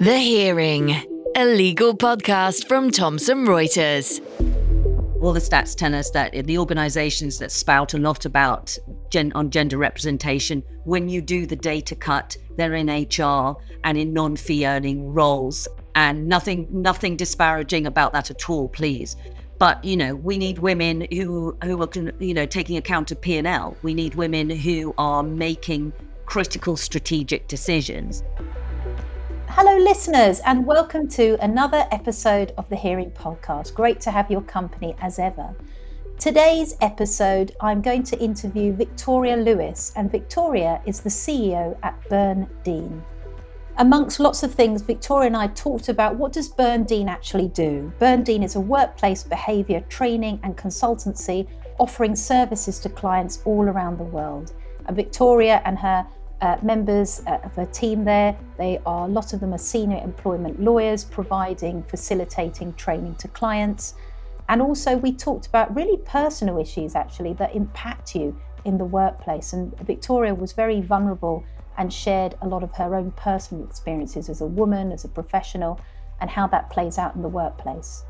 The Hearing, a legal podcast from Thomson Reuters. All the stats tell us that the organizations that spout a lot about gen- on gender representation, when you do the data cut, they're in HR and in non-fee earning roles. And nothing nothing disparaging about that at all, please. But you know, we need women who who are you know taking account of P and L. We need women who are making critical strategic decisions. Hello, listeners, and welcome to another episode of the Hearing Podcast. Great to have your company as ever. Today's episode, I'm going to interview Victoria Lewis, and Victoria is the CEO at Byrne Dean. Amongst lots of things, Victoria and I talked about what does Byrne Dean actually do. Byrne Dean is a workplace behaviour training and consultancy offering services to clients all around the world. And Victoria and her uh, members uh, of a team there. They are, a lot of them are senior employment lawyers providing, facilitating training to clients. And also, we talked about really personal issues actually that impact you in the workplace. And Victoria was very vulnerable and shared a lot of her own personal experiences as a woman, as a professional, and how that plays out in the workplace.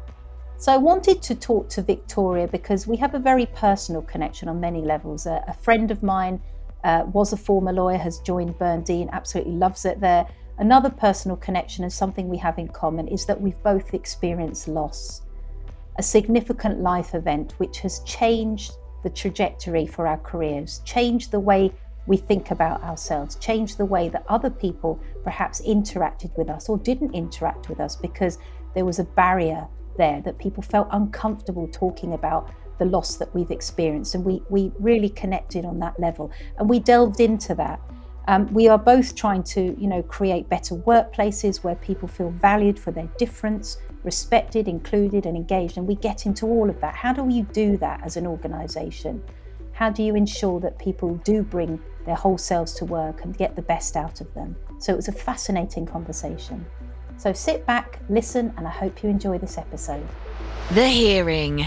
So I wanted to talk to Victoria because we have a very personal connection on many levels. A, a friend of mine uh, was a former lawyer, has joined Byrne Dean, absolutely loves it there. Another personal connection and something we have in common is that we've both experienced loss, a significant life event which has changed the trajectory for our careers, changed the way we think about ourselves, changed the way that other people perhaps interacted with us or didn't interact with us because there was a barrier there that people felt uncomfortable talking about the loss that we've experienced. And we, we really connected on that level. And we delved into that. Um, we are both trying to, you know, create better workplaces where people feel valued for their difference, respected, included, and engaged. And we get into all of that. How do you do that as an organization? How do you ensure that people do bring their whole selves to work and get the best out of them? So it was a fascinating conversation. So sit back, listen, and I hope you enjoy this episode. The Hearing.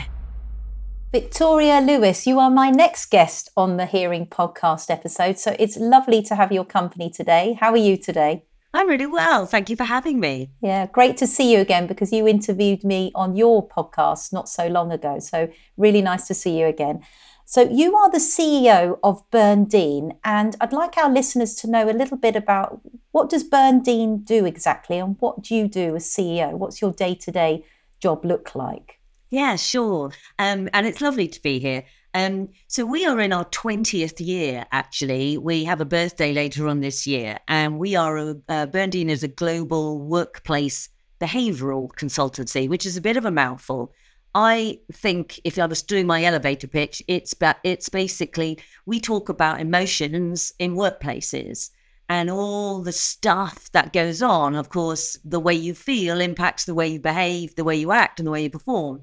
Victoria Lewis, you are my next guest on the Hearing podcast episode. So it's lovely to have your company today. How are you today? I'm really well. Thank you for having me. Yeah, great to see you again because you interviewed me on your podcast not so long ago. So really nice to see you again. So you are the CEO of Byrne Dean, and I'd like our listeners to know a little bit about what does Byrne Dean do exactly, and what do you do as CEO? What's your day-to-day job look like? Yeah, sure. Um, and it's lovely to be here. Um, so we are in our 20th year, actually. We have a birthday later on this year, and we are a, uh, is a global workplace behavioral consultancy, which is a bit of a mouthful. I think if I was doing my elevator pitch, it's ba- it's basically we talk about emotions in workplaces and all the stuff that goes on. Of course, the way you feel impacts the way you behave, the way you act, and the way you perform.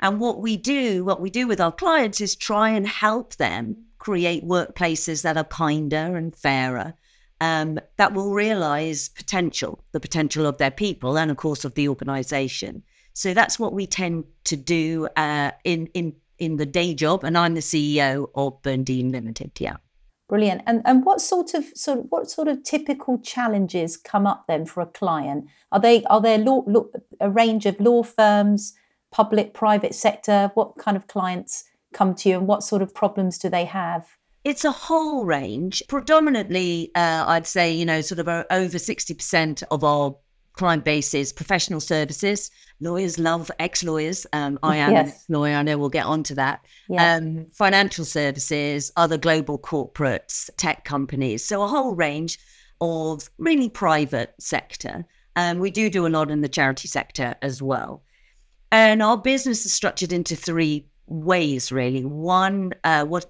And what we do, what we do with our clients is try and help them create workplaces that are kinder and fairer, um, that will realize potential, the potential of their people, and of course of the organization. So that's what we tend to do uh, in in in the day job, and I'm the CEO of Byrne Dean Limited. Yeah. Brilliant. And and what sort of sort of, what sort of typical challenges come up then for a client? Are they are there law, law, a range of law firms, public, private sector? What kind of clients come to you, and what sort of problems do they have? It's a whole range. Predominantly, uh, I'd say you know sort of over sixty percent of our client base is professional services lawyers love ex-lawyers. Um, I am yes. a lawyer. I know we'll get onto that. Um, financial services, other global corporates, tech companies. So a whole range of really private sector. Um, we do do a lot in the charity sector as well. And our business is structured into three ways, really. One, uh, what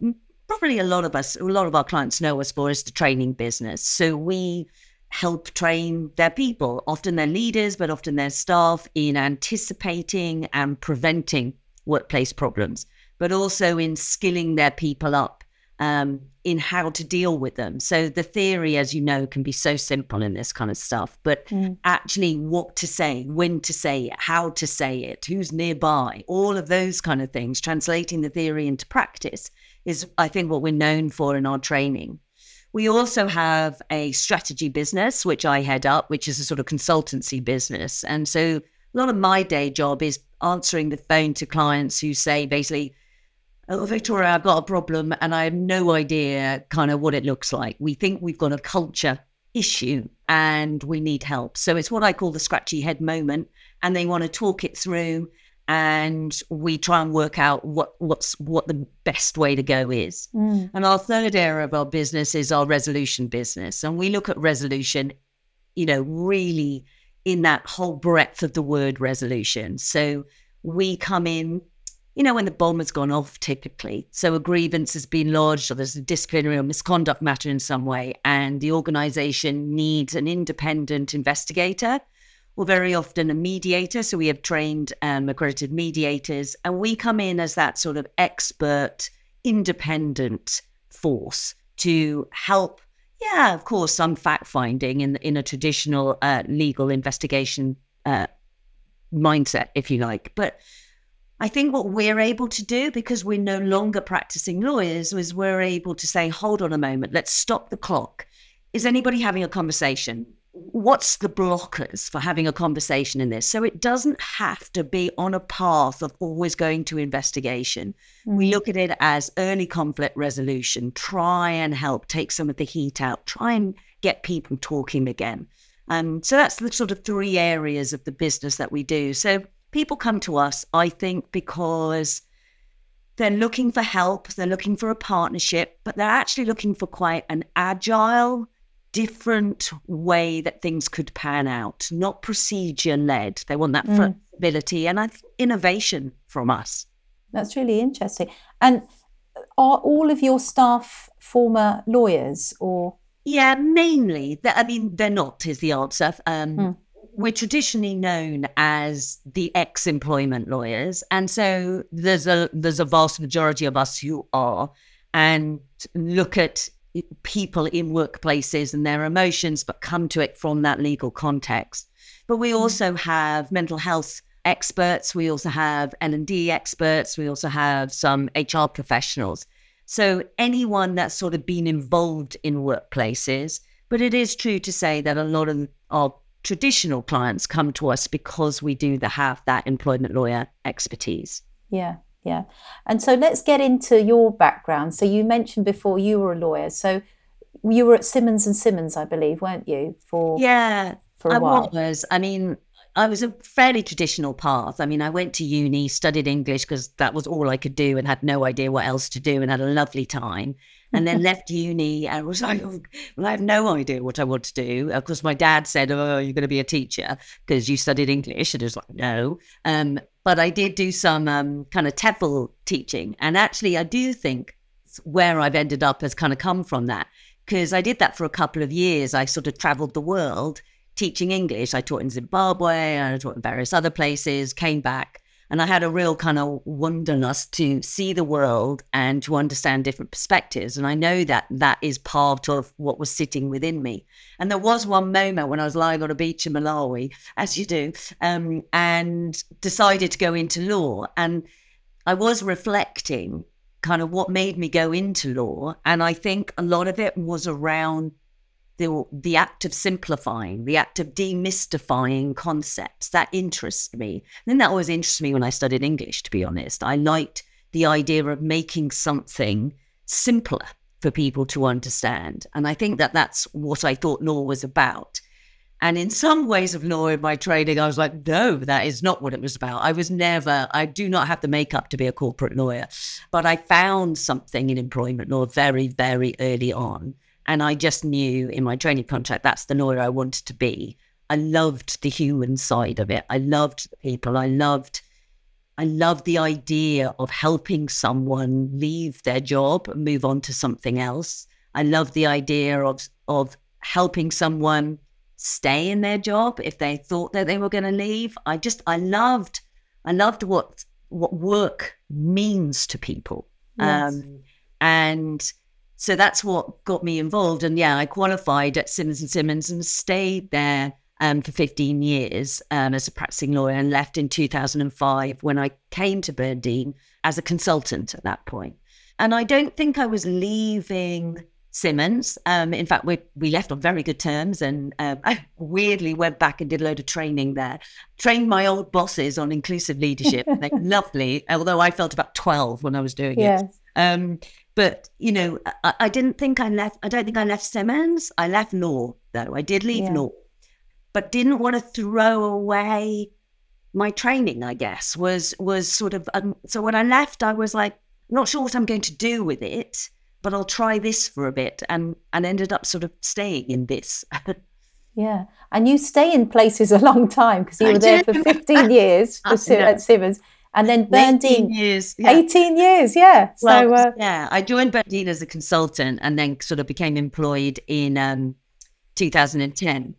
probably a lot of us, a lot of our clients know us for is the training business. So we help train their people, often their leaders, but often their staff, in anticipating and preventing workplace problems, but also in skilling their people up um, in how to deal with them. So the theory, as you know, can be so simple in this kind of stuff, but mm. actually what to say, when to say it, how to say it, who's nearby, all of those kind of things, translating the theory into practice is, I think, what we're known for in our training. We also have a strategy business, which I head up, which is a sort of consultancy business. And so a lot of my day job is answering the phone to clients who say basically, Oh, Victoria, I've got a problem and I have no idea kind of what it looks like. We think we've got a culture issue and we need help. So it's what I call the scratchy head moment. And they want to talk it through and we try and work out what what's what the best way to go is. Mm. And our third area of our business is our resolution business, and we look at resolution, you know, really in that whole breadth of the word resolution. So we come in, you know, when the bomb has gone off, typically. So a grievance has been lodged, or there's a disciplinary or misconduct matter in some way, and the organisation needs an independent investigator well, very often a mediator. So we have trained um, accredited mediators, and we come in as that sort of expert, independent force to help. Yeah, of course, some fact finding in in a traditional uh, legal investigation uh, mindset, if you like, but. I think what we're able to do, because we're no longer practicing lawyers, is we're able to say, hold on a moment, let's stop the clock. Is anybody having a conversation? What's the blockers for having a conversation in this? So it doesn't have to be on a path of always going to investigation. Mm. We look at it as early conflict resolution, try and help take some of the heat out, try and get people talking again. Um, so that's the sort of three areas of the business that we do. So people come to us, I think, because they're looking for help, they're looking for a partnership, but they're actually looking for quite an agile, different way that things could pan out, not procedure led. They want that mm. flexibility and innovation from us. That's really interesting. And are all of your staff former lawyers or? Yeah, mainly. I mean, they're not, is the answer. Um, mm. We're traditionally known as the ex-employment lawyers, and so there's a there's a vast majority of us who are, and look at people in workplaces and their emotions, but come to it from that legal context. But we mm. also have mental health experts. We also have L&D experts. We also have some HR professionals. So anyone that's sort of been involved in workplaces. But it is true to say that a lot of our traditional clients come to us because we do the, have that employment lawyer expertise. Yeah yeah. And so let's get into your background. So you mentioned before you were a lawyer. So you were at Simmons and Simmons, I believe, weren't you? For yeah, for a I while. was. I mean, I was a fairly traditional path. I mean, I went to uni, studied English because that was all I could do, and had no idea what else to do, and had a lovely time and then left uni and was like, oh, well, I have no idea what I want to do. Of course, my dad said, oh, you're going to be a teacher because you studied English. And I was like, no. Um, but I did do some um, kind of TEFL teaching. And actually, I do think where I've ended up has kind of come from that because I did that for a couple of years. I sort of traveled the world teaching English. I taught in Zimbabwe I taught in various other places, came back and I had a real kind of wonderness to see the world and to understand different perspectives. And I know that that is part of what was sitting within me. And there was one moment when I was lying on a beach in Malawi, as you do, um, and decided to go into law. And I was reflecting kind of what made me go into law. And I think a lot of it was around the the act of simplifying, the act of demystifying concepts that interests me. And that always interests me when I studied English. To be honest, I liked the idea of making something simpler for people to understand, and I think that that's what I thought law was about. And in some ways of law in my training, I was like, no, that is not what it was about. I was never, I do not have the makeup to be a corporate lawyer. But I found something in employment law very, very early on and I just knew in my training contract that's the lawyer I wanted to be. I loved the human side of it. I loved the people. I loved I loved the idea of helping someone leave their job and move on to something else. I loved the idea of of helping someone stay in their job if they thought that they were going to leave. I just I loved I loved what what work means to people. Yes. Um, and so that's what got me involved. And yeah, I qualified at Simmons and Simmons and stayed there um, for 15 years um, as a practicing lawyer and left in 2005 when I came to Byrne Dean as a consultant at that point. And I don't think I was leaving Simmons. Um, in fact, we we left on very good terms, and uh, I weirdly went back and did a load of training there. Trained my old bosses on inclusive leadership. They're lovely, although I felt about twelve when I was doing yes. it. But you know, I, I, didn't think I left. I don't think I left Simmons. I left law though. I did leave yeah. law, but didn't want to throw away my training. I guess was was sort of. Um, so when I left, I was like, not sure what I'm going to do with it but I'll try this for a bit and and ended up sort of staying in this. yeah. And you stay in places a long time because you were there for 15 years for, at Simmons and then Byrne Dean. 18 years. Yeah. 18 years, yeah. Well, so, uh, yeah, I joined Byrne Dean as a consultant and then sort of became employed in um, 2010.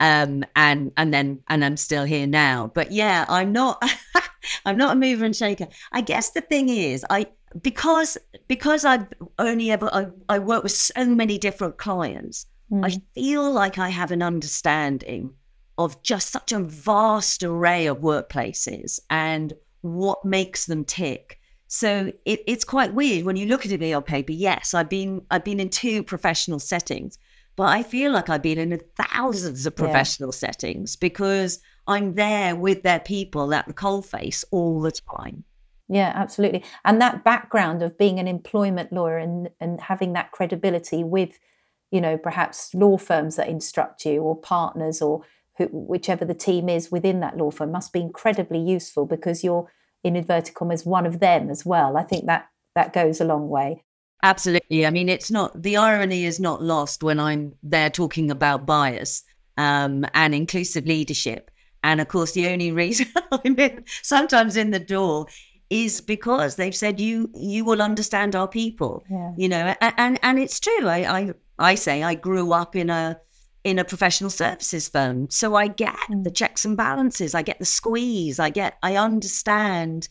Um, and and then and I'm still here now. But yeah, I'm not I'm not a mover and shaker. I guess the thing is, I because because I've only ever I, I work with so many different clients, mm. I feel like I have an understanding of just such a vast array of workplaces and what makes them tick. So it, it's quite weird when you look at it on paper. Yes, I've been I've been in two professional settings, but I feel like I've been in thousands of professional yeah. settings because I'm there with their people at the coalface all the time. Yeah, absolutely. And that background of being an employment lawyer and, and having that credibility with, you know, perhaps law firms that instruct you or partners or who, whichever the team is within that law firm must be incredibly useful because you're in inverted commas one of them as well. I think that that goes a long way. Absolutely. I mean, it's not the irony is not lost when I'm there talking about bias um, and inclusive leadership. And of course, the only reason I'm in, sometimes in the door is because they've said you you will understand our people yeah. you know and, and and it's true I, I i say i grew up in a in a professional services firm so i get mm. the checks and balances i get the squeeze i get i understand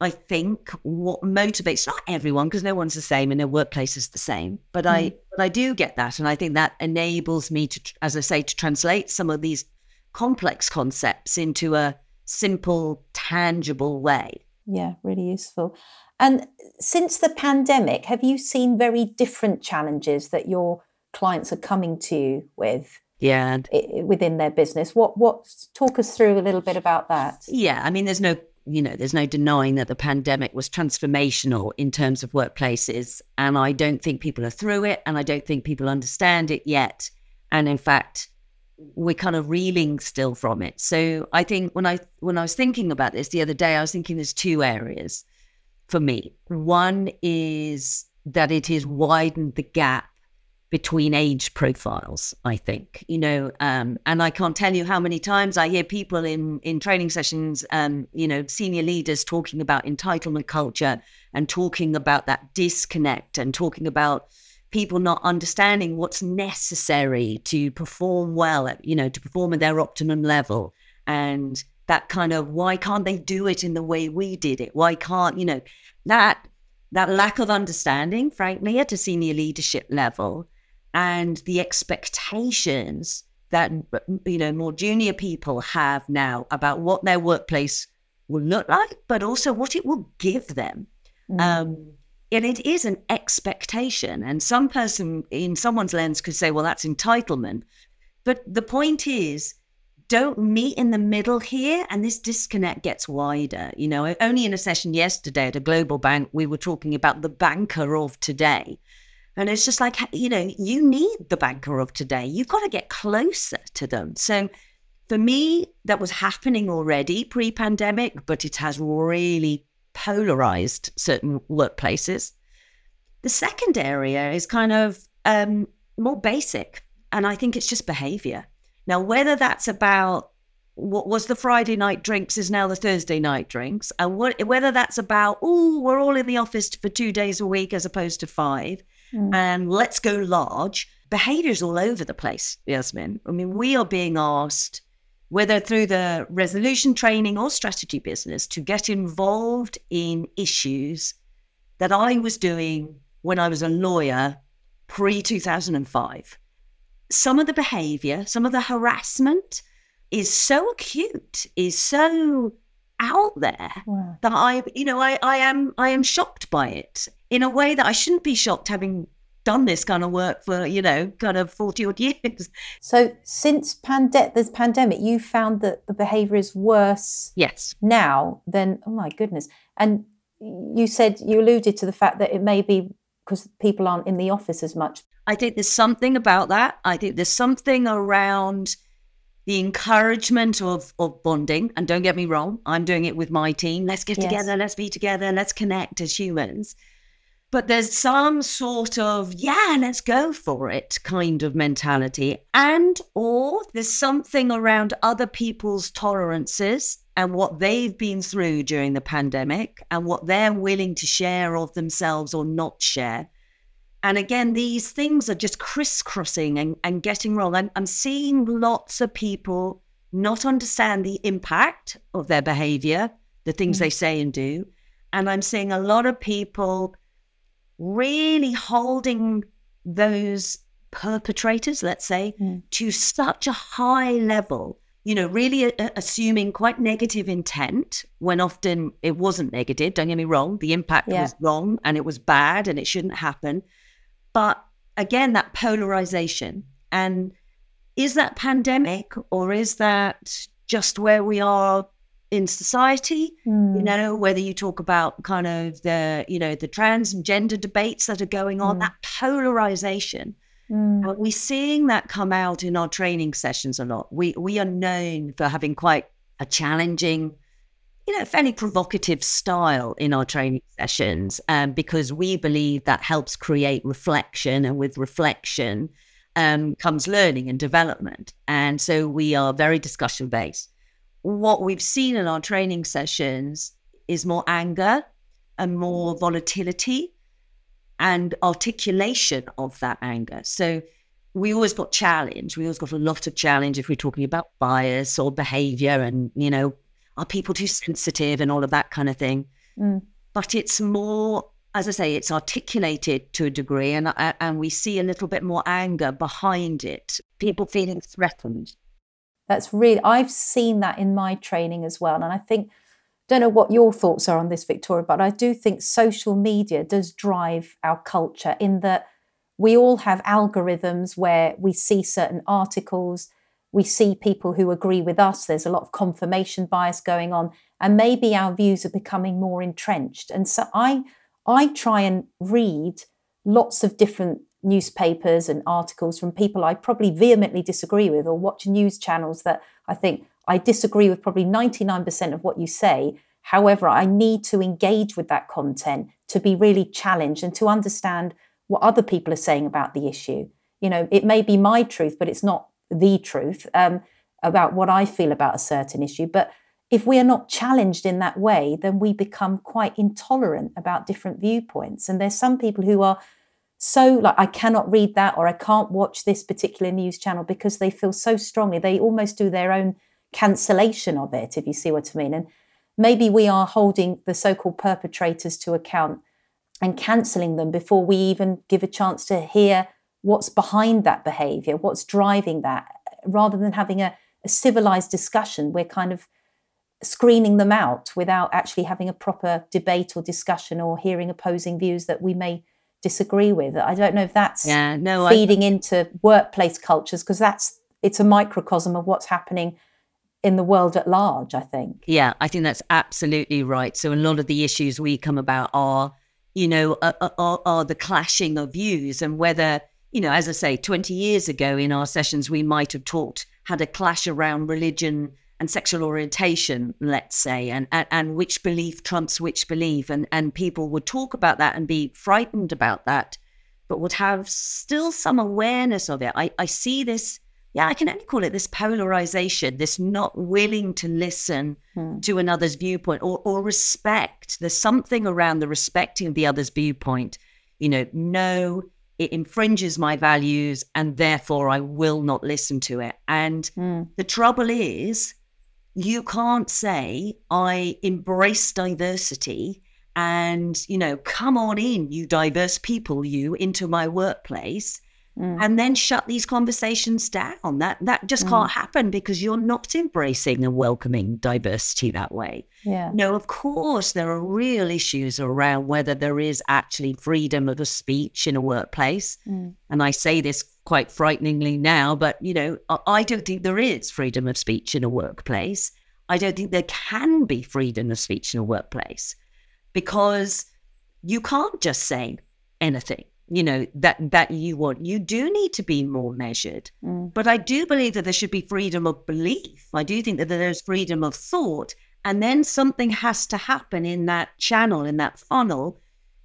i think what motivates not everyone because no one's the same and no workplace is the same but mm. i but i do get that and i think that enables me to as i say to translate some of these complex concepts into a simple tangible way yeah, really useful. And since the pandemic, have you seen very different challenges that your clients are coming to you with? Yeah, within their business. What what talk us through a little bit about that? Yeah, I mean, there's no you know, there's no denying that the pandemic was transformational in terms of workplaces, and I don't think people are through it, and I don't think people understand it yet. And in fact, we're kind of reeling still from it. So I think when I when I was thinking about this the other day, I was thinking there's two areas for me. One is that it has widened the gap between age profiles. I think you know, um, and I can't tell you how many times I hear people in in training sessions, um, you know, senior leaders talking about entitlement culture and talking about that disconnect and talking about people not understanding what's necessary to perform well you know, to perform at their optimum level. And that kind of why can't they do it in the way we did it? Why can't, you know, that that lack of understanding, frankly, at a senior leadership level and the expectations that you know more junior people have now about what their workplace will look like, but also what it will give them. Mm. Um, and it is an expectation. And some person in someone's lens could say, well, that's entitlement. But the point is, don't meet in the middle here. And this disconnect gets wider. You know, only in a session yesterday at a global bank, we were talking about the banker of today. And it's just like, you know, you need the banker of today. You've got to get closer to them. So for me, that was happening already pre pandemic, but it has really polarized certain workplaces. The second area is kind of um, more basic, and I think it's just behavior. Now, whether that's about what was the Friday night drinks is now the Thursday night drinks, and what, whether that's about, oh, we're all in the office for two days a week as opposed to five, mm. and let's go large. Behaviors all over the place, Yasmin. I mean, we are being asked whether through the resolution training or strategy business, to get involved in issues that I was doing when I was a lawyer pre 2005. Some of the behavior, some of the harassment is so acute, is so out there wow. that I, you know, I, I am I am shocked by it in a way that I shouldn't be shocked having done this kind of work for, you know, kind of 40 odd years. So since pande- this pandemic, you found that the behavior is worse yes. now than, oh my goodness. And you said, you alluded to the fact that it may be because people aren't in the office as much. I think there's something about that. I think there's something around the encouragement of of bonding. And don't get me wrong, I'm doing it with my team. Let's get yes. together, let's be together, let's connect as humans. But there's some sort of, yeah, let's go for it kind of mentality. And or there's something around other people's tolerances and what they've been through during the pandemic and what they're willing to share of themselves or not share and again, these things are just crisscrossing and, and getting wrong. I'm, I'm seeing lots of people not understand the impact of their behavior, the things mm. they say and do. And I'm seeing a lot of people really holding those perpetrators, let's say, mm. to such a high level, you know, really a- assuming quite negative intent when often it wasn't negative. Don't get me wrong, the impact yeah. was wrong and it was bad and it shouldn't happen. But again, that polarization. And is that pandemic or is that just where we are in society? Mm. You know, whether you talk about kind of the, you know, the trans and gender debates that are going on, mm. that polarization. Mm. We're seeing that come out in our training sessions a lot. We we are known for having quite a challenging you know, fairly provocative style in our training sessions um, because we believe that helps create reflection. And with reflection um, comes learning and development. And so we are very discussion based. What we've seen in our training sessions is more anger and more volatility and articulation of that anger. So we always got challenge. We always got a lot of challenge if we're talking about bias or behavior and, you know, are people too sensitive and all of that kind of thing? Mm. But it's more, as I say, it's articulated to a degree, and uh, and we see a little bit more anger behind it. People feeling threatened. That's really I've seen that in my training as well, and I think don't know what your thoughts are on this, Victoria, but I do think social media does drive our culture in that we all have algorithms where we see certain articles we see people who agree with us. There's a lot of confirmation bias going on, and maybe our views are becoming more entrenched. And so I, I try and read lots of different newspapers and articles from people I probably vehemently disagree with, or watch news channels that I think I disagree with probably 99% of what you say. However, I need to engage with that content to be really challenged and to understand what other people are saying about the issue. You know, it may be my truth, but it's not the truth um, about what I feel about a certain issue. But if we are not challenged in that way, then we become quite intolerant about different viewpoints. And there's some people who are so like, I cannot read that or I can't watch this particular news channel because they feel so strongly. They almost do their own cancellation of it, if you see what I mean. And maybe we are holding the so called perpetrators to account and cancelling them before we even give a chance to hear what's behind that behavior, what's driving that, rather than having a, a civilized discussion. We're kind of screening them out without actually having a proper debate or discussion or hearing opposing views that we may disagree with. I don't know if that's yeah, no, feeding I... into workplace cultures because that's it's a microcosm of what's happening in the world at large, I think. Yeah, I think that's absolutely right. So a lot of the issues we come about are, you know, are, are, are the clashing of views and whether you know, as I say, 20 years ago in our sessions, we might have talked, had a clash around religion and sexual orientation, let's say, and, and, and which belief trumps which belief. And, and people would talk about that and be frightened about that, but would have still some awareness of it. I, I see this, yeah, I can only call it this polarization, this not willing to listen hmm. to another's viewpoint or, or respect. There's something around the respecting of the other's viewpoint. You know, no, it infringes my values and therefore I will not listen to it. And mm. the trouble is, you can't say, I embrace diversity and, you know, come on in, you diverse people, you into my workplace. Mm. and then shut these conversations down. That that just mm. can't happen because you're not embracing and welcoming diversity that way. Yeah. No, of course there are real issues around whether there is actually freedom of speech in a workplace. Mm. And I say this quite frighteningly now, but you know, I don't think there is freedom of speech in a workplace. I don't think there can be freedom of speech in a workplace because you can't just say anything you know that that you want. You do need to be more measured. Mm. but i do believe that there should be freedom of belief. I do think that there's freedom of thought. And then something has to happen in that channel in that funnel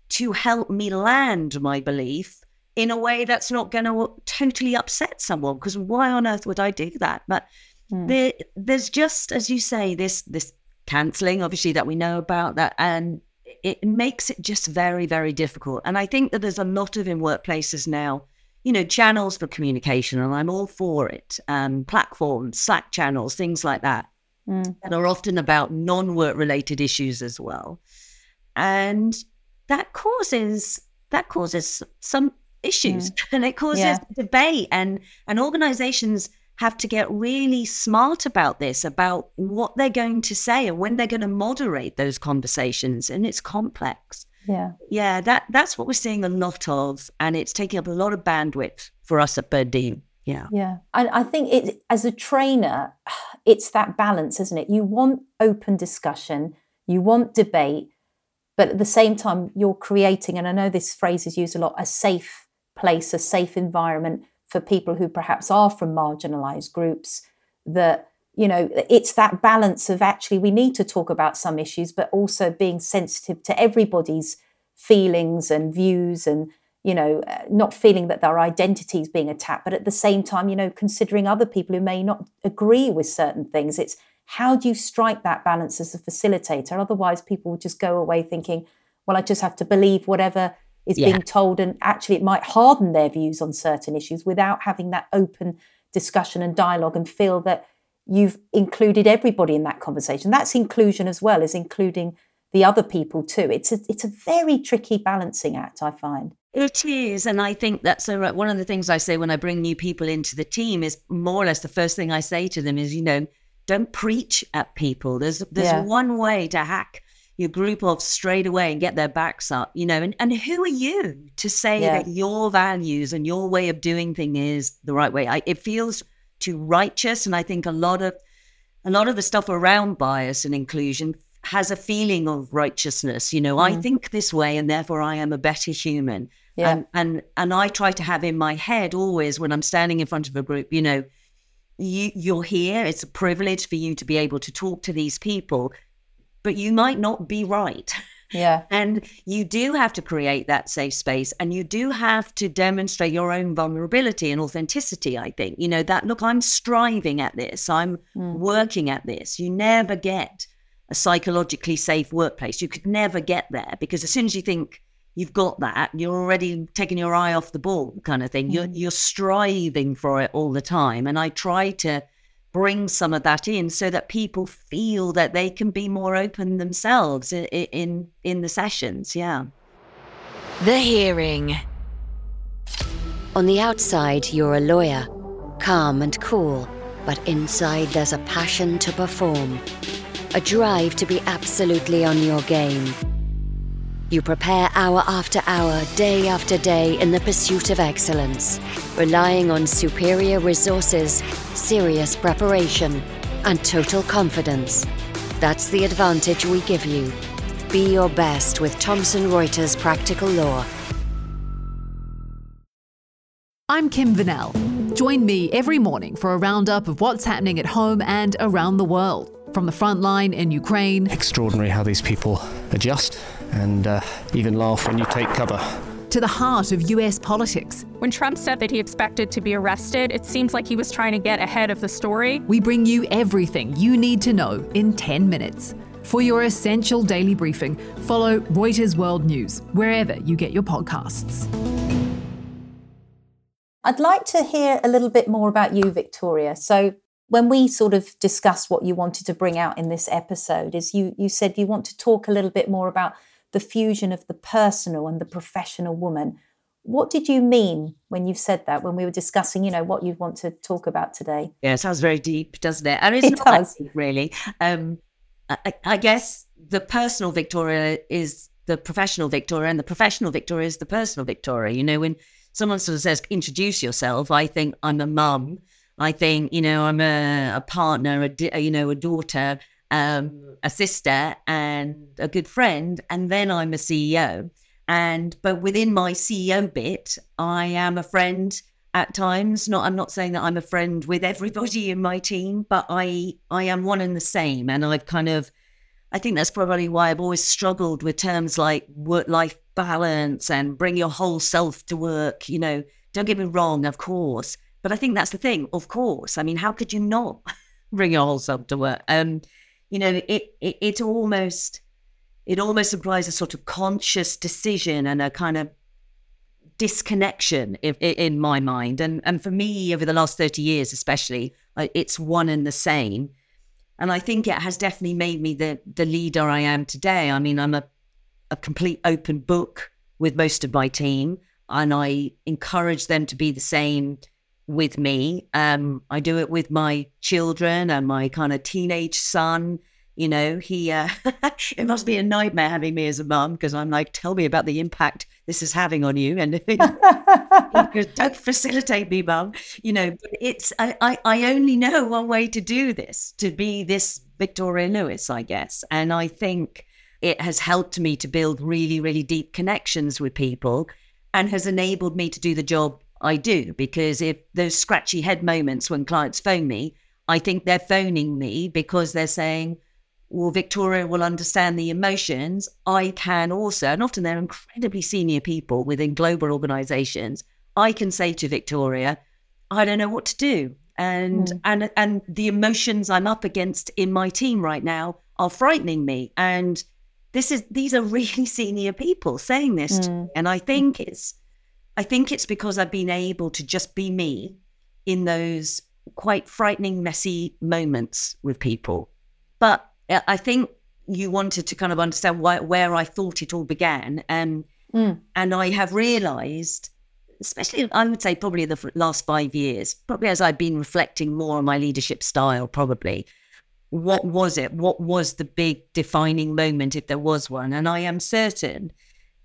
to help me land my belief in a way that's not going to totally upset someone. Because why on earth would i do that? But mm. there, there's just as you say this this cancelling obviously that we know about that and it makes it just very, very difficult. And I think that there's a lot of in workplaces now, you know, channels for communication, and I'm all for it. Um, platforms, Slack channels, things like that, mm. that are often about non-work related issues as well. And that causes that causes some issues mm. and it causes yeah. debate and and organizations have to get really smart about this, about what they're going to say and when they're going to moderate those conversations. And it's complex. Yeah. Yeah, that that's what we're seeing a lot of. And it's taking up a lot of bandwidth for us at Bird Yeah. Yeah. And I think it as a trainer, it's that balance, isn't it? You want open discussion, you want debate, but at the same time, you're creating, and I know this phrase is used a lot, a safe place, a safe environment for people who perhaps are from marginalized groups that you know it's that balance of actually we need to talk about some issues but also being sensitive to everybody's feelings and views and you know uh, not feeling that their identity is being attacked but at the same time you know considering other people who may not agree with certain things. It's how do you strike that balance as a facilitator? Otherwise people will just go away thinking well i just have to believe whatever is yeah. being told and actually it might harden their views on certain issues without having that open discussion and dialogue and feel that you've included everybody in that conversation that's inclusion as well as including the other people too it's a, it's a very tricky balancing act i find it is and i think that's a, one of the things i say when i bring new people into the team is more or less the first thing i say to them is you know don't preach at people there's there's yeah. one way to hack your group off straight away and get their backs up, you know. And, and who are you to say yeah. that your values and your way of doing things is the right way? I, it feels too righteous, and I think a lot of a lot of the stuff around bias and inclusion has a feeling of righteousness. You know, mm. I think this way, and therefore I am a better human. Yeah. And, and and I try to have in my head always when I'm standing in front of a group, you know, you you're here. It's a privilege for you to be able to talk to these people but you might not be right. Yeah. and you do have to create that safe space and you do have to demonstrate your own vulnerability and authenticity, I think. You know, that look, I'm striving at this, I'm mm. working at this. You never get a psychologically safe workplace. You could never get there because as soon as you think you've got that, you're already taking your eye off the ball, kind of thing. Mm. You're you're striving for it all the time. And I try to bring some of that in so that people feel that they can be more open themselves in in, in the sessions yeah. The hearing. On the outside you're a lawyer calm and cool but inside there's a passion to perform a drive to be absolutely on your game you prepare hour after hour, day after day in the pursuit of excellence, relying on superior resources, serious preparation, and total confidence. That's the advantage we give you. Be your best with Thomson Reuters Practical Law. I'm Kim Vanell. Join me every morning for a roundup of what's happening at home and around the world. From the front line in Ukraine. Extraordinary how these people adjust and uh, even laugh when you take cover. To the heart of US politics. When Trump said that he expected to be arrested, it seems like he was trying to get ahead of the story. We bring you everything you need to know in 10 minutes. For your essential daily briefing, follow Reuters World News wherever you get your podcasts. I'd like to hear a little bit more about you, Victoria. So, when we sort of discussed what you wanted to bring out in this episode, is you you said you want to talk a little bit more about the fusion of the personal and the professional woman. what did you mean when you said that when we were discussing, you know, what you'd want to talk about today? Yeah, it sounds very deep, doesn't it? And it's it does. Deep, really. Um, I, I guess the personal Victoria is the professional Victoria, and the professional Victoria is the personal Victoria. You know, when someone sort of says, introduce yourself, I think I'm a mum. I think, you know, I'm a, a partner, a, you know, a daughter, um, a sister, and a good friend. And then I'm a CEO. And but within my CEO bit, I am a friend at times. Not I'm not saying that I'm a friend with everybody in my team, but I I am one and the same. And I've kind of I think that's probably why I've always struggled with terms like work life balance and bring your whole self to work. You know, don't get me wrong, of course. But I think that's the thing, of course. I mean, how could you not bring your whole self to work? Um, you know, it, it almost it almost implies a sort of conscious decision and a kind of disconnection in, in my mind. And and for me, over the last thirty years, especially, it's one and the same. And I think it has definitely made me the the leader I am today. I mean, I'm a a complete open book with most of my team, and I encourage them to be the same with me. Um, I do it with my children and my kind of teenage son you know, he, uh, it must be a nightmare having me as a mum because I'm like, tell me about the impact this is having on you. And don't facilitate me, mum. You know, but it's, I, I, I only know one way to do this, to be this Victoria Lewis, I guess. And I think it has helped me to build really, really deep connections with people and has enabled me to do the job I do. Because if those scratchy head moments when clients phone me, I think they're phoning me because they're saying, well, Victoria will understand the emotions. I can also, and often they're incredibly senior people within global organizations. I can say to Victoria, I don't know what to do. And mm. and and the emotions I'm up against in my team right now are frightening me. And this is these are really senior people saying this. Mm. And I think it's I think it's because I've been able to just be me in those quite frightening, messy moments with people. But I think you wanted to kind of understand why, where I thought it all began. Um, mm. And I have realized, especially, I would say, probably the last five years, probably as I've been reflecting more on my leadership style, probably, what was it? What was the big defining moment, if there was one? And I am certain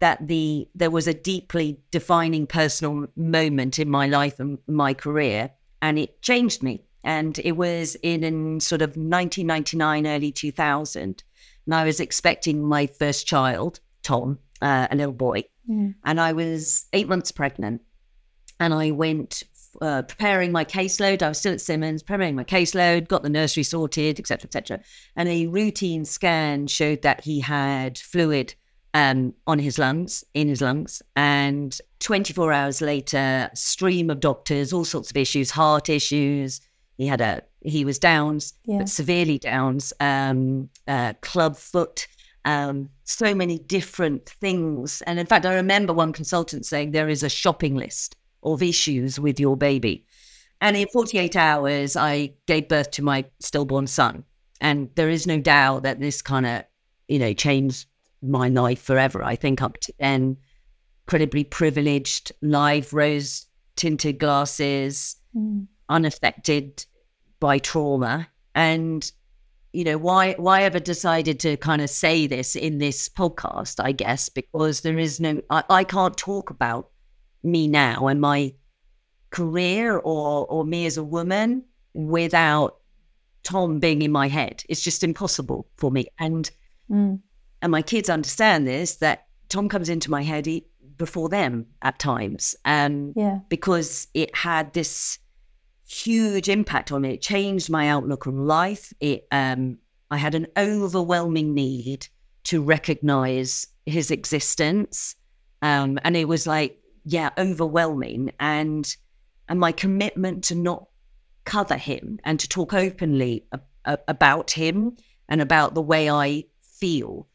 that the there was a deeply defining personal moment in my life and my career, and it changed me. And it was in, in sort of 1999, early 2000. And I was expecting my first child, Tom, uh, a little boy. Mm. And I was eight months pregnant. And I went uh, preparing my caseload. I was still at Simmons, preparing my caseload, got the nursery sorted, etc., etc. And a routine scan showed that he had fluid um, on his lungs, in his lungs. And 24 hours later, stream of doctors, all sorts of issues, heart issues, he had a he was Downs, yeah. but severely Downs, um, uh, club foot, um, so many different things. And in fact, I remember one consultant saying there is a shopping list of issues with your baby. And in 48 hours, I gave birth to my stillborn son. And there is no doubt that this kind of, you know, changed my life forever. I think up to then, incredibly privileged, live rose tinted glasses, mm. unaffected by trauma and you know why why ever decided to kind of say this in this podcast i guess because there is no I, I can't talk about me now and my career or or me as a woman without tom being in my head it's just impossible for me and mm. And my kids understand this that tom comes into my head before them at times um yeah because it had this huge impact on me. It changed my outlook on life. It um, I had an overwhelming need to recognize his existence. Um, and it was like, yeah, overwhelming. And and my commitment to not cover him and to talk openly a, a, about him and about the way I feel.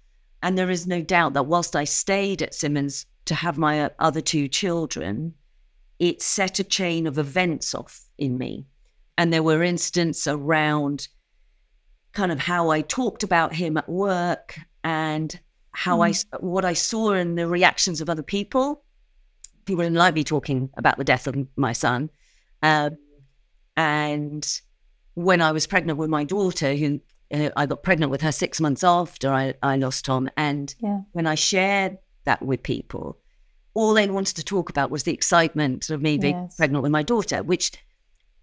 And there is no doubt that whilst I stayed at Simmons to have my uh, other two children, it set a chain of events off in me. And there were instances around kind of how I talked about him at work and how mm. I what I saw in the reactions of other people people didn't like me talking about the death of my son. Um, and when I was pregnant with my daughter, who uh, I got pregnant with her six months after I, I lost Tom, and Yeah. when I shared that with people, all they wanted to talk about was the excitement of me being Yes. pregnant with my daughter, which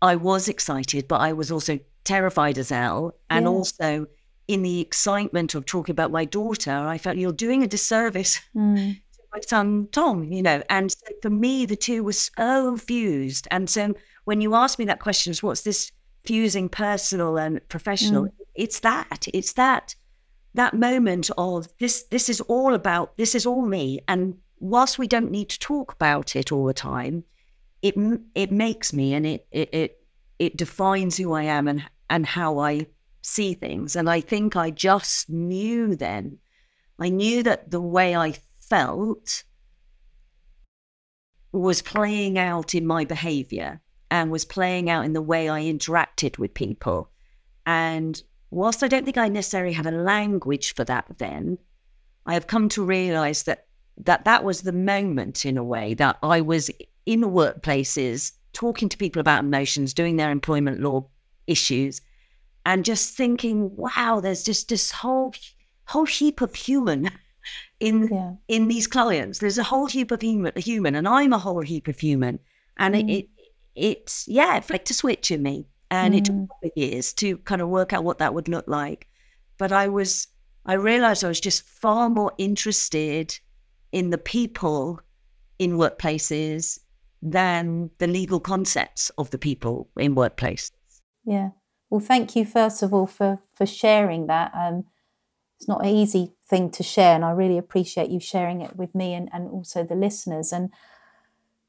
I was excited, but I was also terrified as hell. And Yeah. also in the excitement of talking about my daughter, I felt you're doing a disservice Mm. to my son Tom, you know. And so for me, the two were so fused. And so when you ask me that question, what's this fusing personal and professional? It's that. It's that that moment of this this is all about this is all me and whilst we don't need to talk about it all the time it it makes me and it it it, it defines who I am and and how I see things and I think I just knew then I knew that the way I felt was playing out in my behavior and was playing out in the way I interacted with people and whilst I don't think I necessarily had a language for that then, I have come to realize that that, that was the moment in a way that I was in workplaces talking to people about emotions, doing their employment law issues, and just thinking, wow, there's just this whole whole heap of human in Yeah. in these clients. There's a whole heap of human, human, and I'm a whole heap of human. And it, mm. it, it's yeah, it flicked a switch in me, and it took of years to kind of work out what that would look like. But I was, I realized I was just far more interested in the people in workplaces than the legal concepts of the people in workplaces. Yeah. Well, thank you first of all for for sharing that. Um, it's not an easy thing to share, and I really appreciate you sharing it with me and, and also the listeners. And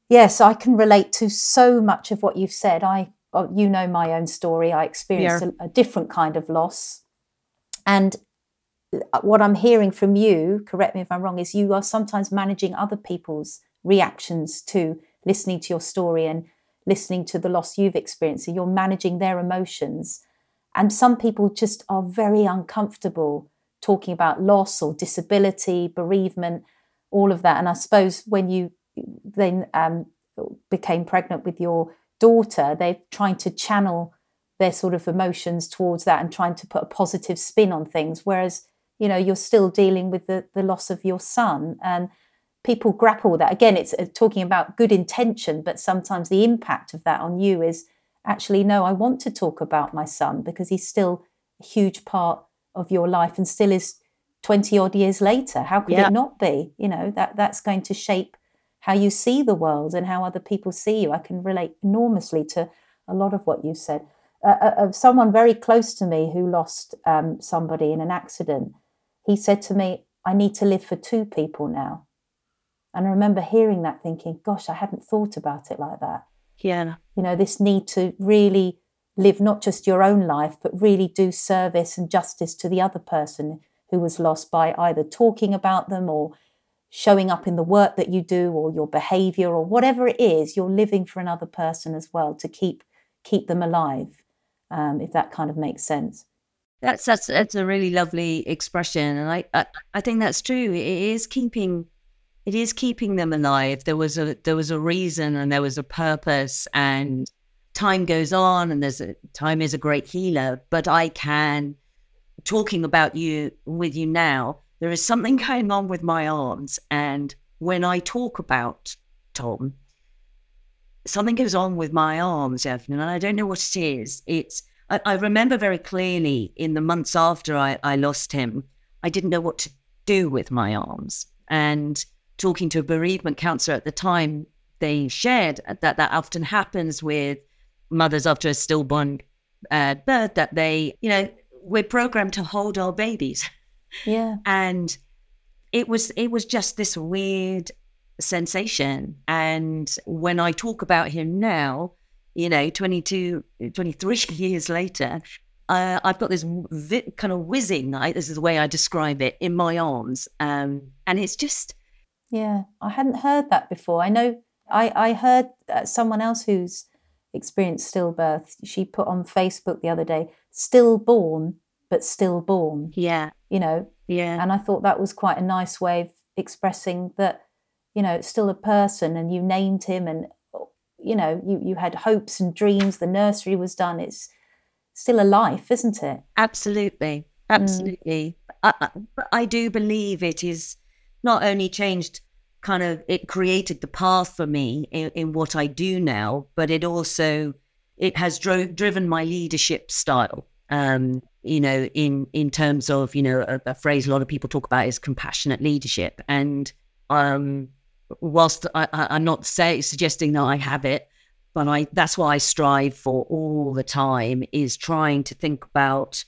yes, I can relate to so much of what you've said. I, oh, you know, my own story. I experienced a, a different kind of loss, and uh, what I'm hearing from you, correct me if I'm wrong, is you are sometimes managing other people's reactions to listening to your story and listening to the loss you've experienced. So you're managing their emotions. And some people just are very uncomfortable talking about loss or disability, bereavement, all of that. And I suppose when you then um, became pregnant with your daughter, they're trying to channel their sort of emotions towards that and trying to put a positive spin on things. Whereas, you know, you're still dealing with the, the loss of your son. And people grapple with that. Again, it's uh, talking about good intention, but sometimes the impact of that on you is actually, no, I want to talk about my son because he's still a huge part of your life and still is 20 odd years later. How could Yeah. it not be? You know, that that's going to shape how you see the world and how other people see you. I can relate enormously to a lot of what you said. Uh, uh, of someone very close to me who lost um, somebody in an accident, he said to me, I need to live for two people now. And I remember hearing that thinking, gosh, I hadn't thought about it like that. Yeah. You know, this need to really live not just your own life, but really do service and justice to the other person who was lost by either talking about them or showing up in the work that you do or your behavior or whatever it is, you're living for another person as well to keep keep them alive, um, if that kind of makes sense. That's that's that's a really lovely expression, and I, I I think that's true. It is keeping, it is keeping them alive. There was a there was a reason, and there was a purpose, and time goes on, and there's a time is a great healer. But I can, talking about you with you now, there is something going on with my arms, and when I talk about Tom, something goes on with my arms, Evelyn, and I don't know what it is. It's I, I remember very clearly in the months after I, I lost him, I didn't know what to do with my arms. And talking to a bereavement counselor at the time, they shared that that often happens with mothers after a stillborn uh, birth, that they, you know, we're programmed to hold our babies. Yeah. And it was it was just this weird sensation. And when I talk about him now, you know, 22, 23 years later, uh, I've got this vi- kind of whizzing, I, this is the way I describe it, in my arms. Um, and it's just, Yeah, I hadn't heard that before. I know I, I heard uh, someone else who's experienced stillbirth. She put on Facebook the other day, stillborn, but stillborn, yeah, you know. yeah. And I thought that was quite a nice way of expressing that you know, it's still a person and you named him and, you know, you, you had hopes and dreams. The nursery was done. It's still a life, isn't it? Absolutely. Absolutely. Mm. I, I do believe it is not only changed kind of it created the path for me in, in what I do now, but it also it has drove driven my leadership style. Um, you know, in in terms of you know a, a, phrase a lot of people talk about is compassionate leadership, and um, whilst I, am not say suggesting that I have it, but I that's what I strive for all the time is trying to think about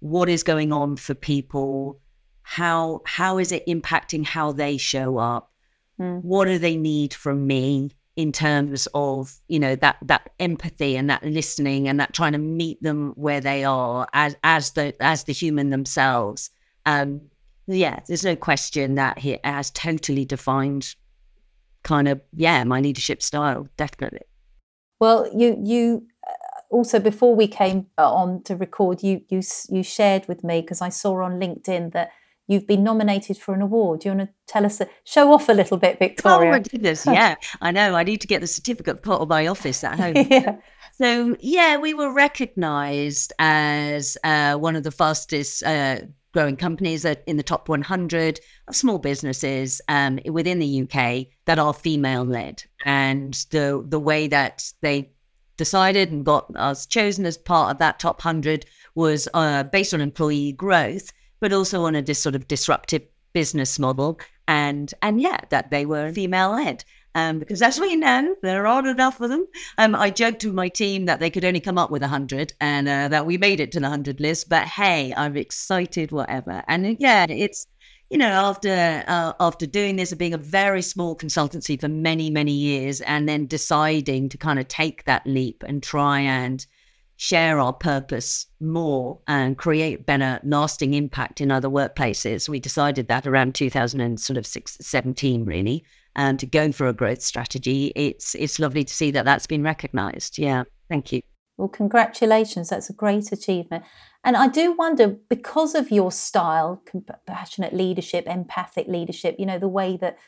what is going on for people, how how is it impacting how they show up, mm. what do they need from me, in terms of you know that that empathy and that listening and that trying to meet them where they are as as the as the human themselves. Um yeah there's no question that he has totally defined kind of yeah my leadership style definitely. Well you you uh, also before we came uh, on to record you you you shared with me because i saw on linkedin that you've been nominated for an award. Do you want to tell us, show off a little bit, Victoria? Oh my goodness, yeah. I know. I need to get the certificate put on my office at home. yeah. So yeah, we were recognised as uh, one of the fastest uh, growing companies in the top 100 of small businesses um, within the UK that are female led, and the the way that they decided and got us chosen as part of that top 100 was uh, based on employee growth but also on a dis- sort of disruptive business model. And and yeah, that they were female led. Um, because as we know, there aren't enough of them. Um, I joked with my team that they could only come up with 100 and uh, that we made it to the 100 list. But hey, I'm excited, whatever. And uh, yeah, it's, you know, after uh, after doing this and being a very small consultancy for many, many years and then deciding to kind of take that leap and try and share our purpose more and create better lasting impact in other workplaces. We decided that around 2017, really, and to go for a growth strategy. It's it's lovely to see that that's been recognised. Yeah, thank you. Well, congratulations. That's a great achievement. And I do wonder, because of your style, compassionate leadership, empathic leadership, you know, the way that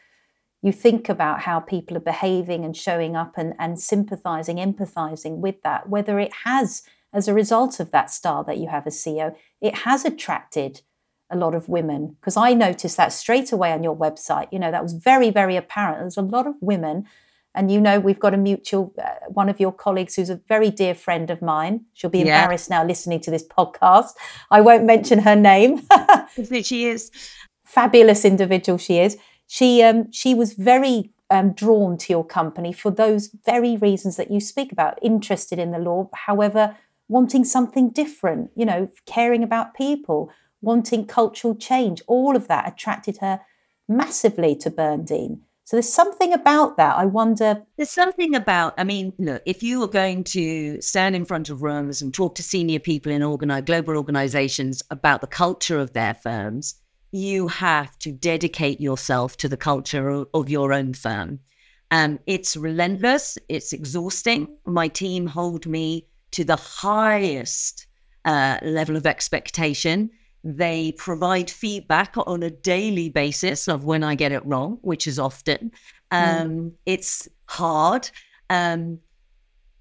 you think about how people are behaving and showing up and, and sympathizing, empathizing with that, whether it has, as a result of that style that you have as CEO, it has attracted a lot of women. Because I noticed that straight away on your website. You know, that was very, very apparent. There's a lot of women. And you know, we've got a mutual, uh, one of your colleagues who's a very dear friend of mine. She'll be yeah. embarrassed now listening to this podcast. I won't mention her name. she is. Fabulous individual she is she um, she was very um, drawn to your company for those very reasons that you speak about, interested in the law, however, wanting something different, you know, caring about people, wanting cultural change, all of that attracted her massively to Byrne Dean. So there's something about that. I wonder. There's something about, I mean, look, if you are going to stand in front of rooms and talk to senior people in organi- global organizations about the culture of their firms, you have to dedicate yourself to the culture of your own firm. Um, it's relentless, it's exhausting. My team hold me to the highest uh, level of expectation. They provide feedback on a daily basis of when I get it wrong, which is often. Um, mm. It's hard. Um,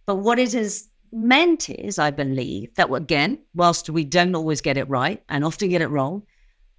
but what it has meant is, I believe, that again, whilst we don't always get it right and often get it wrong,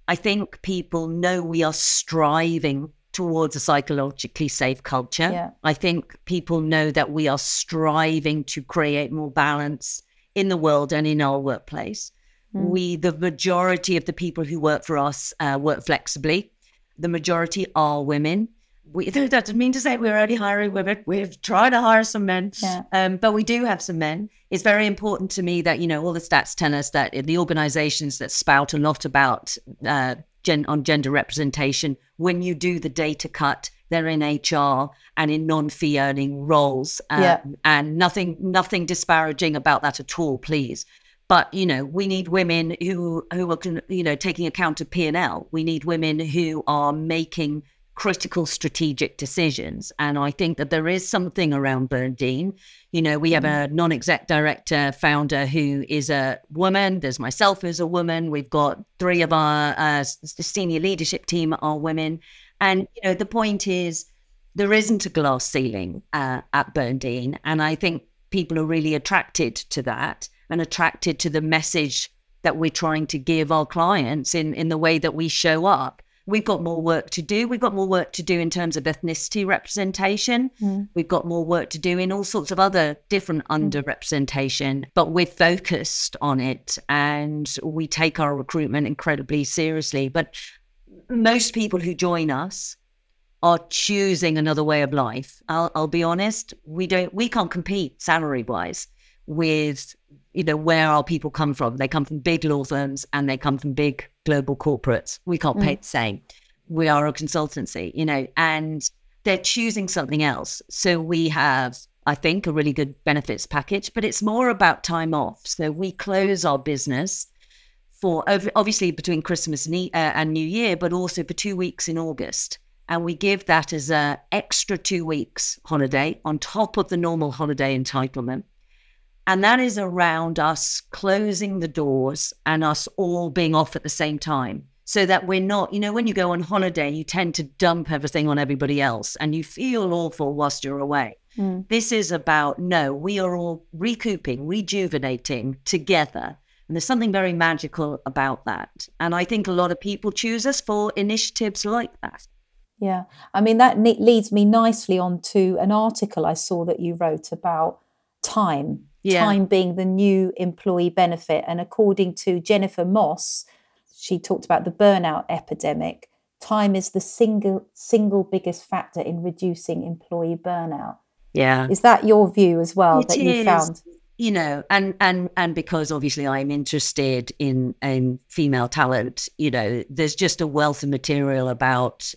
I think people know we are striving towards a psychologically safe culture. Yeah. I think people know that we are striving to create more balance in the world and in our workplace. Mm. We, the majority of the people who work for us, uh, work flexibly. The majority are women we that doesn't mean to say we're only hiring women. We're trying to hire some men, yeah. um, but we do have some men. It's very important to me that you know all the stats tell us that the organisations that spout a lot about uh, gen- on gender representation, when you do the data cut, they're in HR and in non-fee earning roles, um, yeah. and nothing nothing disparaging about that at all, please. But you know, we need women who who are you know taking account of P and L. We need women who are making critical strategic decisions. And I think that there is something around Byrne Dean. You know, we have a mm. non exec director founder who is a woman. There's myself as a woman. We've got three of our uh, senior leadership team are women. And, you know, the point is there isn't a glass ceiling uh, at Byrne Dean. And I think people are really attracted to that and attracted to the message that we're trying to give our clients in, in the way that we show up. We've got more work to do. We've got more work to do in terms of ethnicity representation. Mm. We've got more work to do in all sorts of other different mm. underrepresentation, but we're focused on it and we take our recruitment incredibly seriously. But most people who join us are choosing another way of life. I'll, I'll be honest, we don't, we can't compete salary wise with, you know, where our people come from. They come from big law firms and they come from big global corporates. We can't mm. pay the same. We are a consultancy, you know, and they're choosing something else. So we have, I think, a really good benefits package, but it's more about time off. So we close our business for obviously between Christmas and, uh, and New Year, but also for two weeks in August and we give that as an extra two weeks holiday on top of the normal holiday entitlement. And that is around us closing the doors and us all being off at the same time. So that we're not, you know, when you go on holiday, you tend to dump everything on everybody else and you feel awful whilst you're away. Mm. This is about no, we are all recouping, rejuvenating together. And there's something very magical about that. And I think a lot of people choose us for initiatives like that. Yeah. I mean, that leads me nicely on to an article I saw that you wrote about time, yeah. time being the new employee benefit. And according to Jennifer Moss, she talked about the burnout epidemic. Time is the single single biggest factor in reducing employee burnout. Yeah. Is that your view as well it that you found? you know and and and because obviously i'm interested in in female talent you know there's just a wealth of material about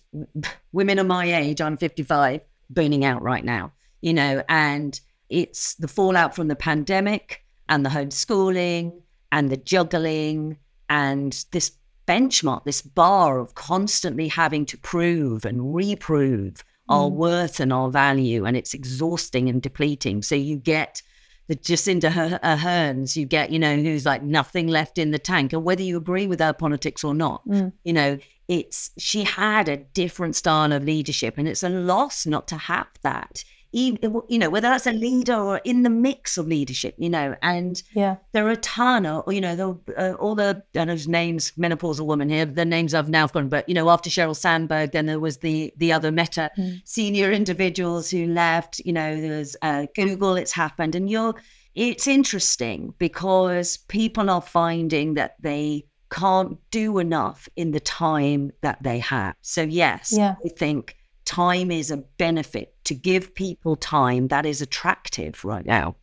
women of my age i'm 55 burning out right now you know and it's the fallout from the pandemic and the homeschooling and the juggling and this benchmark this bar of constantly having to prove and reprove mm. our worth and our value and it's exhausting and depleting so you get the Jacinda Ardern, you get, you know, who's like nothing left in the tank. And whether you agree with her politics or not, mm. you know, it's she had a different style of leadership, and it's a loss not to have that even you know whether that's a leader or in the mix of leadership you know and yeah there are a ton of you know the, uh, all the I know names menopausal woman here the names I've now forgotten but you know after Sheryl Sandberg then there was the the other meta mm. senior individuals who left you know there's uh, Google it's happened and you're it's interesting because people are finding that they can't do enough in the time that they have so yes yeah. I think time is a benefit to give people time that is attractive right now.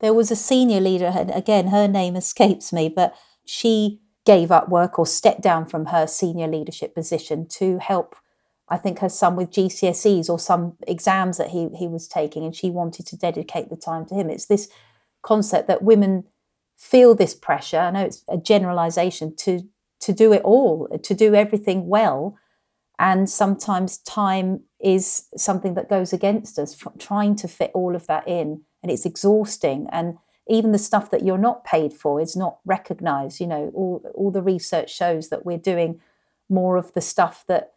There was a senior leader, and again, her name escapes me, but she gave up work or stepped down from her senior leadership position to help, I think, her son with GCSEs or some exams that he, he was taking, and she wanted to dedicate the time to him. It's this concept that women feel this pressure. I know it's a generalization to to do it all, to do everything well, and sometimes time is something that goes against us, trying to fit all of that in. And it's exhausting. And even the stuff that you're not paid for is not recognized. You know, all, all the research shows that we're doing more of the stuff that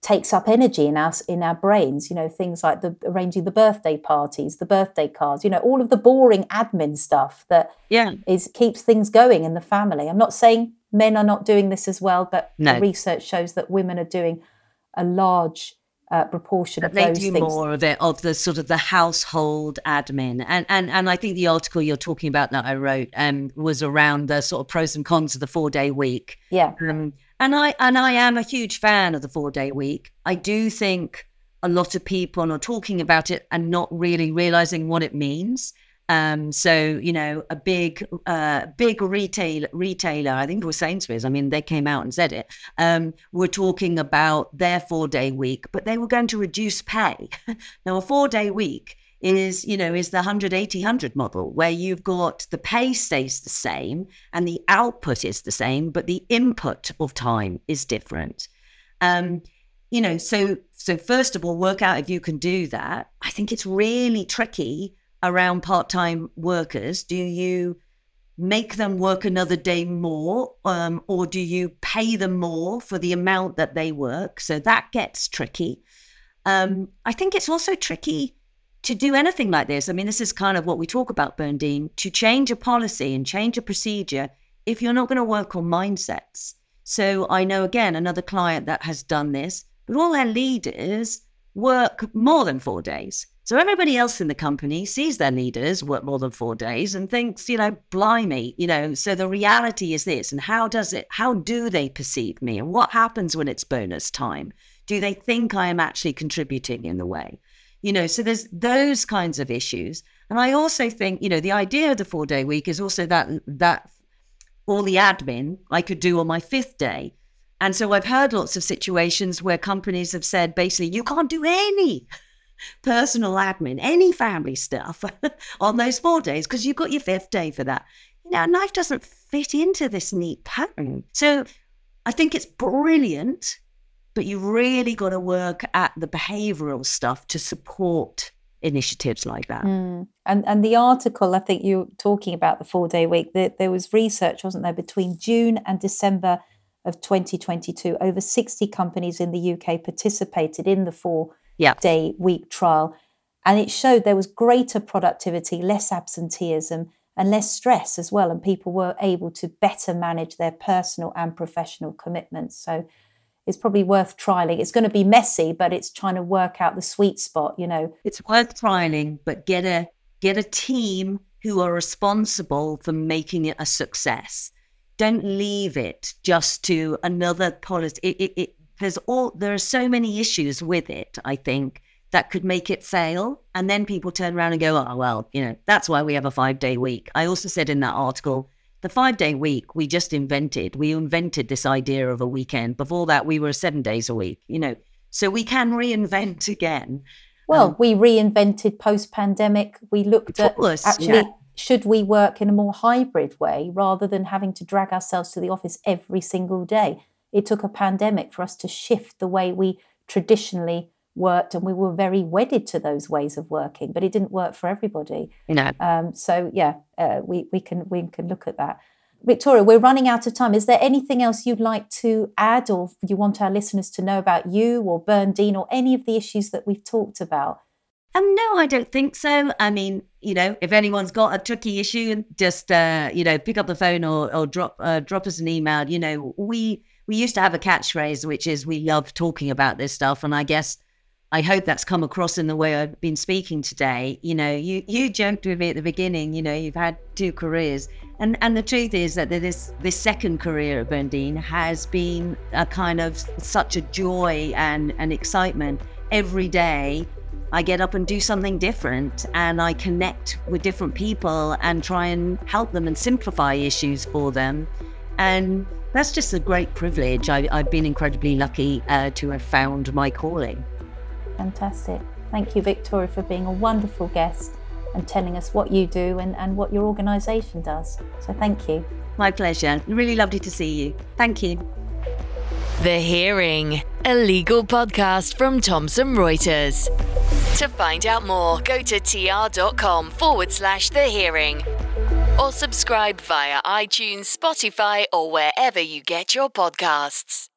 takes up energy in us in our brains you know things like the arranging the birthday parties the birthday cards you know all of the boring admin stuff that yeah is keeps things going in the family i'm not saying men are not doing this as well but no. research shows that women are doing a large uh, proportion of they do things. more of it of the sort of the household admin. And and and I think the article you're talking about that I wrote um was around the sort of pros and cons of the four day week. Yeah. Um, and I and I am a huge fan of the four day week. I do think a lot of people are talking about it and not really realizing what it means um, so you know, a big, uh, big retail retailer, I think it was Sainsbury's. I mean, they came out and said it. Um, were talking about their four day week, but they were going to reduce pay. now, a four day week is you know is the 180 100 model where you've got the pay stays the same and the output is the same but the input of time is different um you know so so first of all work out if you can do that i think it's really tricky around part time workers? Do you make them work another day more, um, or do you pay them more for the amount that they work? So that gets tricky. Um, I think it's also tricky to do anything like this. I mean, this is kind of what we talk about, Byrne Dean, to change a policy and change a procedure if you're not going to work on mindsets. So I know again another client that has done this, but all their leaders work more than four days. So everybody else in the company sees their leaders work more than four days and thinks, you know, blimey, you know. So the reality is this, and how does it? How do they perceive me, and what happens when it's bonus time? Do they think I am actually contributing in the way? You know, so there's those kinds of issues. And I also think, you know, the idea of the four day week is also that that all the admin I could do on my fifth day. And so I've heard lots of situations where companies have said basically, you can't do any personal admin, any family stuff on those four days because you've got your fifth day for that. You know, life doesn't fit into this neat pattern. So I think it's brilliant, but you really got to work at the behavioral stuff to support initiatives like that. Mm. And and the article, I think you're talking about the four day week. There, there was research, wasn't there, between June and December of 2022. Over 60 companies in the UK participated in the four yeah. day week trial. And it showed there was greater productivity, less absenteeism, and less stress as well. And people were able to better manage their personal and professional commitments. So it's probably worth trialing. It's going to be messy, but it's trying to work out the sweet spot, you know. It's worth trialing, but get a get a team who are responsible for making it a success. Don't leave it just to another policy. It, it, it, there's all there are so many issues with it, I think, that could make it fail. And then people turn around and go, oh well, you know, that's why we have a five day week. I also said in that article, the five day week we just invented. We invented this idea of a weekend. Before that, we were seven days a week, you know. So we can reinvent again. Well, um, we reinvented post pandemic. We looked at actually yeah. should we work in a more hybrid way rather than having to drag ourselves to the office every single day it took a pandemic for us to shift the way we traditionally worked and we were very wedded to those ways of working but it didn't work for everybody. You know. Um, so yeah uh, we, we can we can look at that. Victoria we're running out of time. Is there anything else you'd like to add or you want our listeners to know about you or Byrne Dean or any of the issues that we've talked about? Um, no, I don't think so. I mean, you know, if anyone's got a tricky issue, just uh, you know, pick up the phone or, or drop uh, drop us an email. You know, we we used to have a catchphrase, which is we love talking about this stuff. And I guess I hope that's come across in the way I've been speaking today. You know, you, you joked with me at the beginning, you know, you've had two careers. And and the truth is that this this second career at Byrne Dean has been a kind of such a joy and, and excitement. Every day I get up and do something different and I connect with different people and try and help them and simplify issues for them. And that's just a great privilege. I, have been incredibly lucky uh, to have found my calling. Fantastic. Thank you, Victoria, for being a wonderful guest and telling us what you do and, and what your organisation does. So thank you. My pleasure. Really lovely to see you. Thank you. The Hearing, a legal podcast from Thomson Reuters. To find out more, go to tr.com forward slash the hearing or subscribe via iTunes, Spotify, or wherever you get your podcasts.